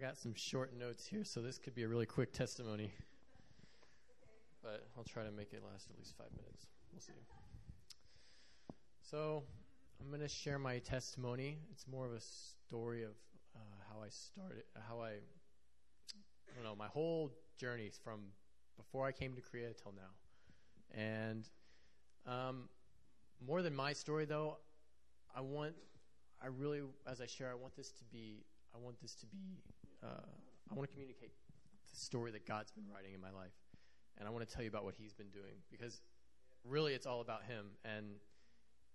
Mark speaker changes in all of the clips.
Speaker 1: got some short notes here, so this could be a really quick testimony. But I'll try to make it last at least five minutes. We'll see. So, I'm going to share my testimony. It's more of a story of uh, how I started, how I, I don't know, my whole journey from before I came to Korea till now. And um, more than my story, though, I want, I really, as I share, I want this to be, I want this to be, uh, I want to communicate the story that God's been writing in my life. And I want to tell you about what He's been doing because really it's all about Him. And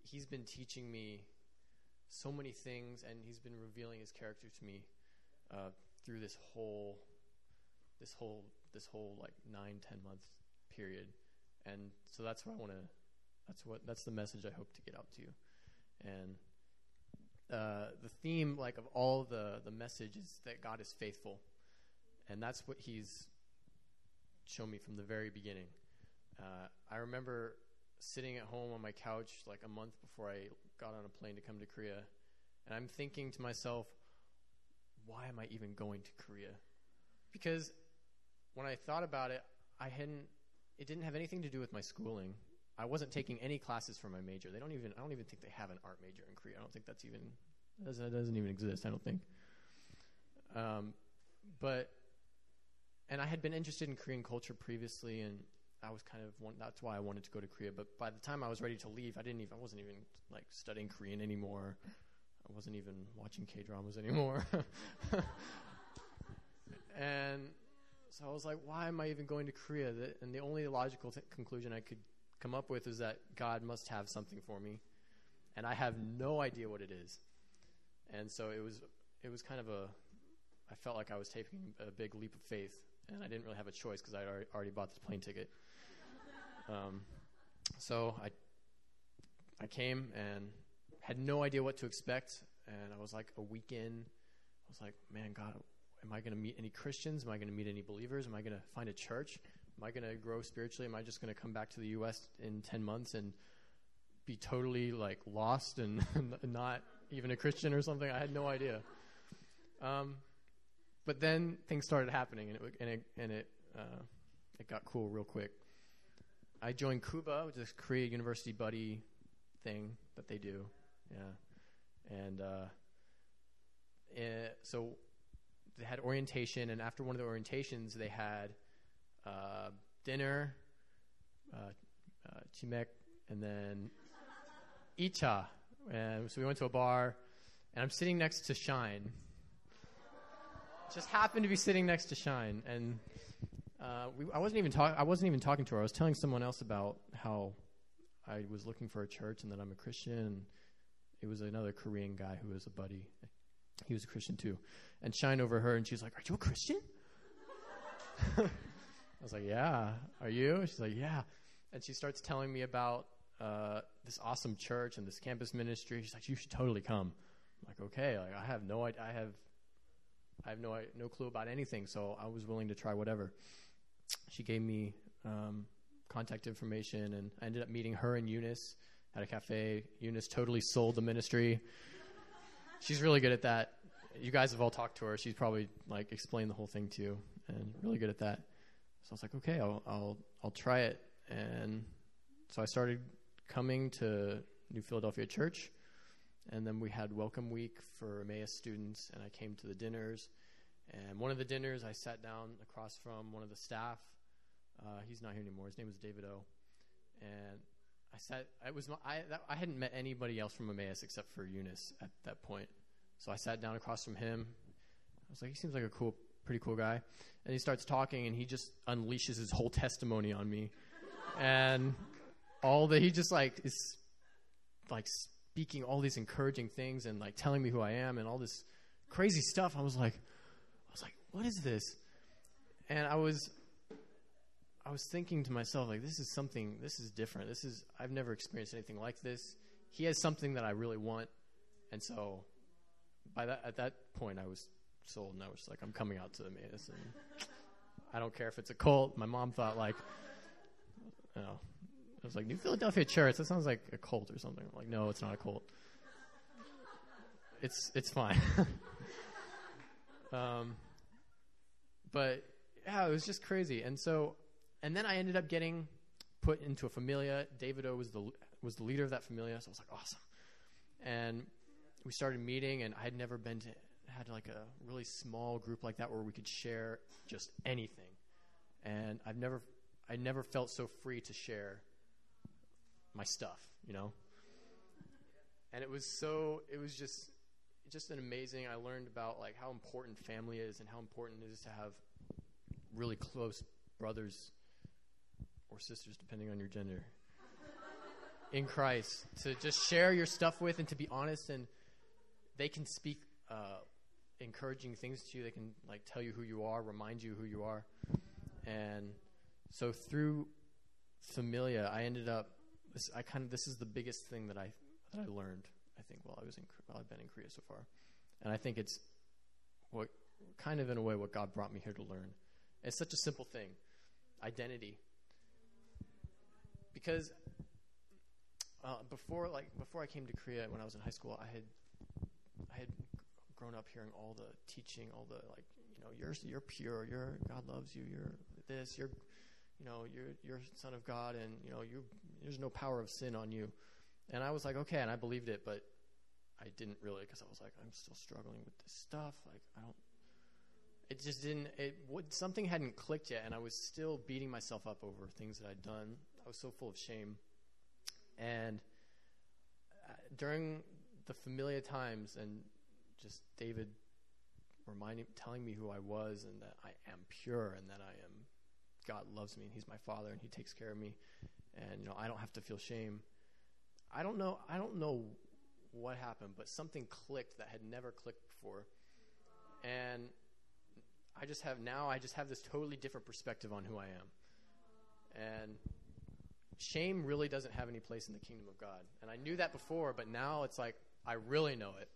Speaker 1: He's been teaching me so many things and He's been revealing His character to me uh, through this whole, this whole, this whole like nine, ten month period. And so that's what I want to, that's what, that's the message I hope to get out to you. And uh, the theme, like of all the the message, is that God is faithful, and that's what He's shown me from the very beginning. Uh, I remember sitting at home on my couch like a month before I got on a plane to come to Korea, and I'm thinking to myself, why am I even going to Korea? Because when I thought about it, I hadn't. It didn't have anything to do with my schooling. I wasn't taking any classes for my major. They don't even. I don't even think they have an art major in Korea. I don't think that's even. That doesn't even exist. I don't think. Um, but, and I had been interested in Korean culture previously, and I was kind of one. That's why I wanted to go to Korea. But by the time I was ready to leave, I didn't even. I wasn't even like studying Korean anymore. I wasn't even watching K dramas anymore. and so I was like, why am I even going to Korea? And the only logical th- conclusion I could come up with is that God must have something for me, and I have no idea what it is. And so it was it was kind of a I felt like I was taking a big leap of faith, and I didn't really have a choice because I already, bought the plane ticket. um, so I I came and had no idea what to expect, and I was like a weekend. I was like, man, God, am I going to meet any Christians? Am I going to meet any believers? Am I going to find a church? Am I going to grow spiritually? Am I just going to come back to the U.S. in 10 months and be totally like lost and not even a Christian or something? I had no idea. Um, but then things started happening and it, and it, and it, uh, it got cool real quick. I joined KUBA, which is Korea University buddy thing that they do. Yeah. And, uh, eh, so they had orientation, and after one of the orientations, they had uh, dinner, uh, uh, chimek, and then icha. And so we went to a bar, and I'm sitting next to Shine. Just happened to be sitting next to Shine, and uh, we, I wasn't even talking. I wasn't even talking to her. I was telling someone else about how I was looking for a church and that I'm a Christian. It was another Korean guy who was a buddy. He was a Christian too, and Shine over her, and she's like, "Are you a Christian?" I was like, yeah. Are you? She's like, yeah. And she starts telling me about uh, this awesome church and this campus ministry. She's like, you should totally come. I'm like, okay. Like, I have no, I have, I have no, no clue about anything. So I was willing to try whatever. She gave me um, contact information, and I ended up meeting her and Eunice at a cafe. Eunice totally sold the ministry. She's really good at that. You guys have all talked to her. She's probably like explained the whole thing to you, and really good at that. So I was like, okay, I'll, I'll, I'll try it. And so I started coming to New Philadelphia Church. And then we had welcome week for Emmaus students, and I came to the dinners. And one of the dinners, I sat down across from one of the staff. Uh, he's not here anymore. His name was David O. And I sat. I was. I. That, I hadn't met anybody else from Emmaus except for Eunice at that point. So I sat down across from him. I was like, he seems like a cool pretty cool guy. And he starts talking, and he just unleashes his whole testimony on me, and all that he just like is like speaking all these encouraging things and like telling me who I am and all this crazy stuff. I was like, I was like, what is this? And I was, I was thinking to myself like, this is something. This is different. This is I've never experienced anything like this. He has something that I really want, and so by that at that point I was I was like, I'm coming out to the Emmaus, and I don't care if it's a cult. My mom thought like, you know, I was like New Philadelphia Church. That sounds like a cult or something. I'm like, no, it's not a cult. It's it's fine. um, but yeah, it was just crazy. And so, and then I ended up getting put into a familia. David O was the was the leader of that familia, so I was like, awesome. And we started meeting, and I had never been to had like a really small group like that where we could share just anything. And I've never I never felt so free to share my stuff, you know. And it was so it was just just an amazing. I learned about like how important family is and how important it is to have really close brothers or sisters, depending on your gender, in Christ to just share your stuff with and to be honest and they can speak encouraging things to you. They can like tell you who you are, remind you who you are, and so through Familia, I ended up. This, I kind of this is the biggest thing that I that I learned. I think while I was in while I've been in Korea so far, and I think it's what kind of in a way what God brought me here to learn. It's such a simple thing, identity. Because uh, before like before I came to Korea when I was in high school, I had I had grown up hearing all the teaching, all the like, you know, you're you're pure, you're God loves you, you're this, you're, you know, you're you're son of God, and you know, you there's no power of sin on you. And I was like, okay, and I believed it, but I didn't really because I was like, I'm still struggling with this stuff. Like, I don't. It just didn't. It would, something hadn't clicked yet, and I was still beating myself up over things that I'd done. I was so full of shame, and uh, during the familia times and just David reminding, telling me who I was and that I am pure and that I am, God loves me and He's my Father and He takes care of me, and you know I don't have to feel shame. I don't know. I don't know what happened, but something clicked that had never clicked before, and I just have now. I just have this totally different perspective on who I am, and shame really doesn't have any place in the kingdom of God. And I knew that before, but now it's like I really know it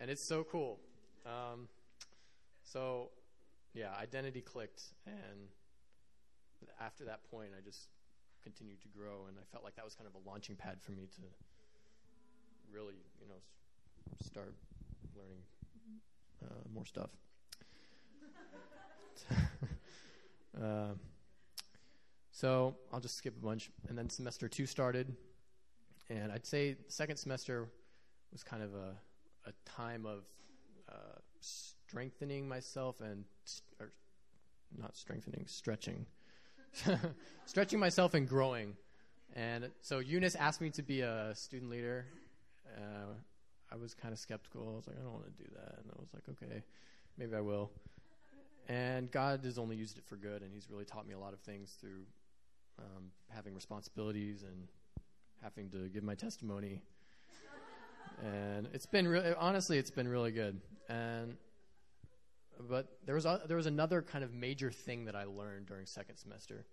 Speaker 1: and it's so cool. Um, so, yeah, identity clicked, and after that point, I just continued to grow, and I felt like that was kind of a launching pad for me to really, you know, start learning uh, more stuff. uh, so I'll just skip a bunch, and then semester two started, and I'd say second semester was kind of a a time of uh, strengthening myself and or not strengthening, stretching, stretching myself and growing. And so Eunice asked me to be a student leader. Uh, I was kind of skeptical. I was like, I don't want to do that. And I was like, okay, maybe I will. And God has only used it for good, and He's really taught me a lot of things through um, having responsibilities and having to give my testimony and it's been really honestly it's been really good. And but there was a, there was another kind of major thing that I learned during second semester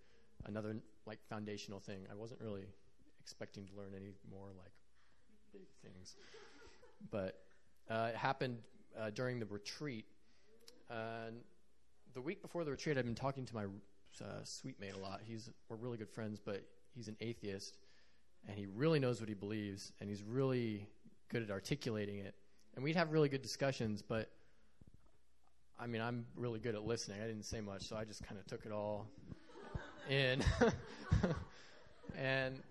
Speaker 1: another like foundational thing. I wasn't really expecting to learn any more like big things. But uh, it happened uh, during the retreat. And the week before the retreat I'd been talking to my uh, suite mate a lot. He's we're really good friends but he's an atheist and he really knows what he believes and he's really good at articulating it. And we'd have really good discussions, but I mean, I'm really good at listening. I didn't say much, so I just kind of took it all in. and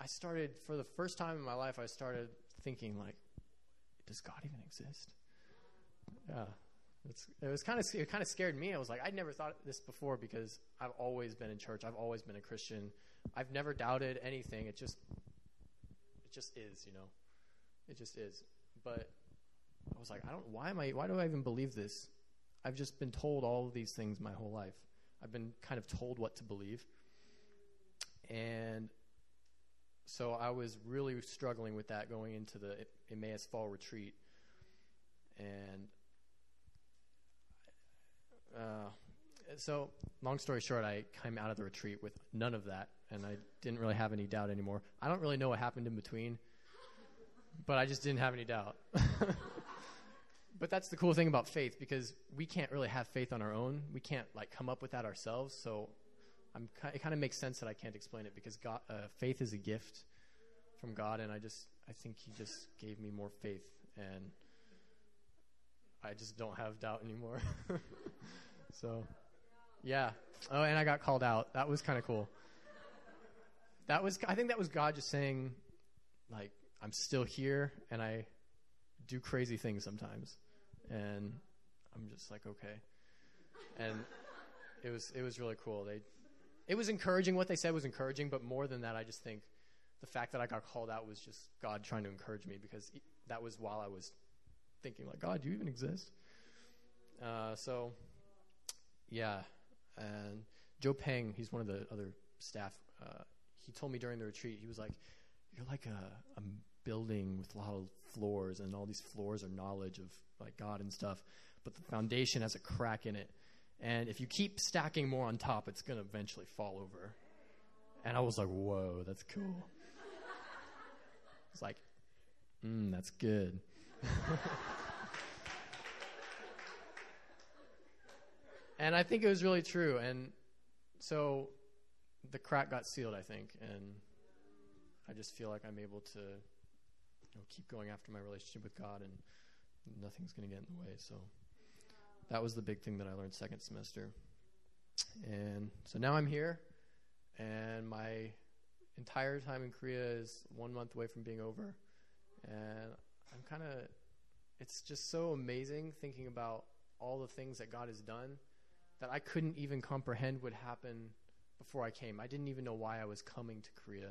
Speaker 1: I started, for the first time in my life, I started thinking, like, does God even exist? Yeah. It was kind of it kind of scared me. I was like, I'd never thought this before because I've always been in church. I've always been a Christian. I've never doubted anything. It just it just is, you know. It just is. But I was like, I don't. Why am I? Why do I even believe this? I've just been told all of these things my whole life. I've been kind of told what to believe, and so I was really struggling with that going into the Emmaus Fall Retreat, and uh, so long story short, I came out of the retreat with none of that, and I didn't really have any doubt anymore. I don't really know what happened in between, but I just didn't have any doubt. but that's the cool thing about faith because we can't really have faith on our own. We can't like come up with that ourselves. So I'm, it kind of makes sense that I can't explain it because God, uh, faith is a gift from God, and I just I think He just gave me more faith, and I just don't have doubt anymore. so, yeah. Oh, and I got called out. That was kind of cool. That was, I think that was God just saying, like, I'm still here and I do crazy things sometimes. And I'm just like, okay. And it was, it was really cool. They, it was encouraging. What they said was encouraging, but more than that, I just think the fact that I got called out was just God trying to encourage me because that was while I was thinking like, God, do you even exist? Uh, so, yeah, and Joe Peng, he's one of the other staff. Uh, he told me during the retreat, he was like, "You're like a, a building with a lot of floors, and all these floors are knowledge of like God and stuff, but the foundation has a crack in it, and if you keep stacking more on top, it's gonna eventually fall over." And I was like, "Whoa, that's cool." It's like, mm, that's good. and I think it was really true. And so the crack got sealed, I think, and I just feel like I'm able to you know, keep going after my relationship with God, and nothing's going to get in the way. So that was the big thing that I learned second semester. And so now I'm here, and my entire time in Korea is one month away from being over, and I'm kind of. It's just so amazing thinking about all the things that God has done that I couldn't even comprehend would happen before I came. I didn't even know why I was coming to Korea.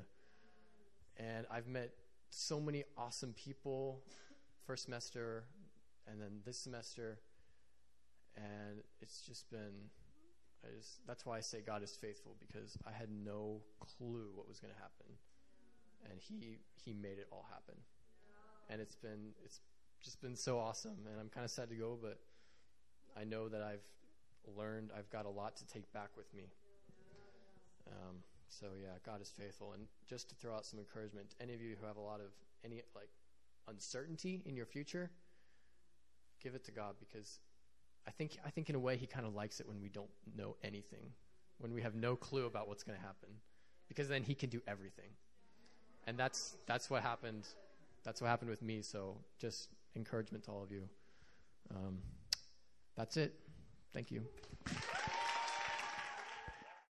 Speaker 1: And I've met so many awesome people first semester and then this semester and it's just been just, that's why I say God is faithful because I had no clue what was going to happen, and He He made it all happen, and it's been it's just been so awesome, and I'm kind of sad to go, but I know that I've learned I've got a lot to take back with me. Um, so yeah, God is faithful, and just to throw out some encouragement, any of you who have a lot of any like uncertainty in your future, give it to God because I think I think in a way he kind of likes it when we don't know anything, when we have no clue about what's going to happen, because then he can do everything, and that's that's what happened. That's what happened with me. So just encouragement to all of you. Um, that's it. Thank you.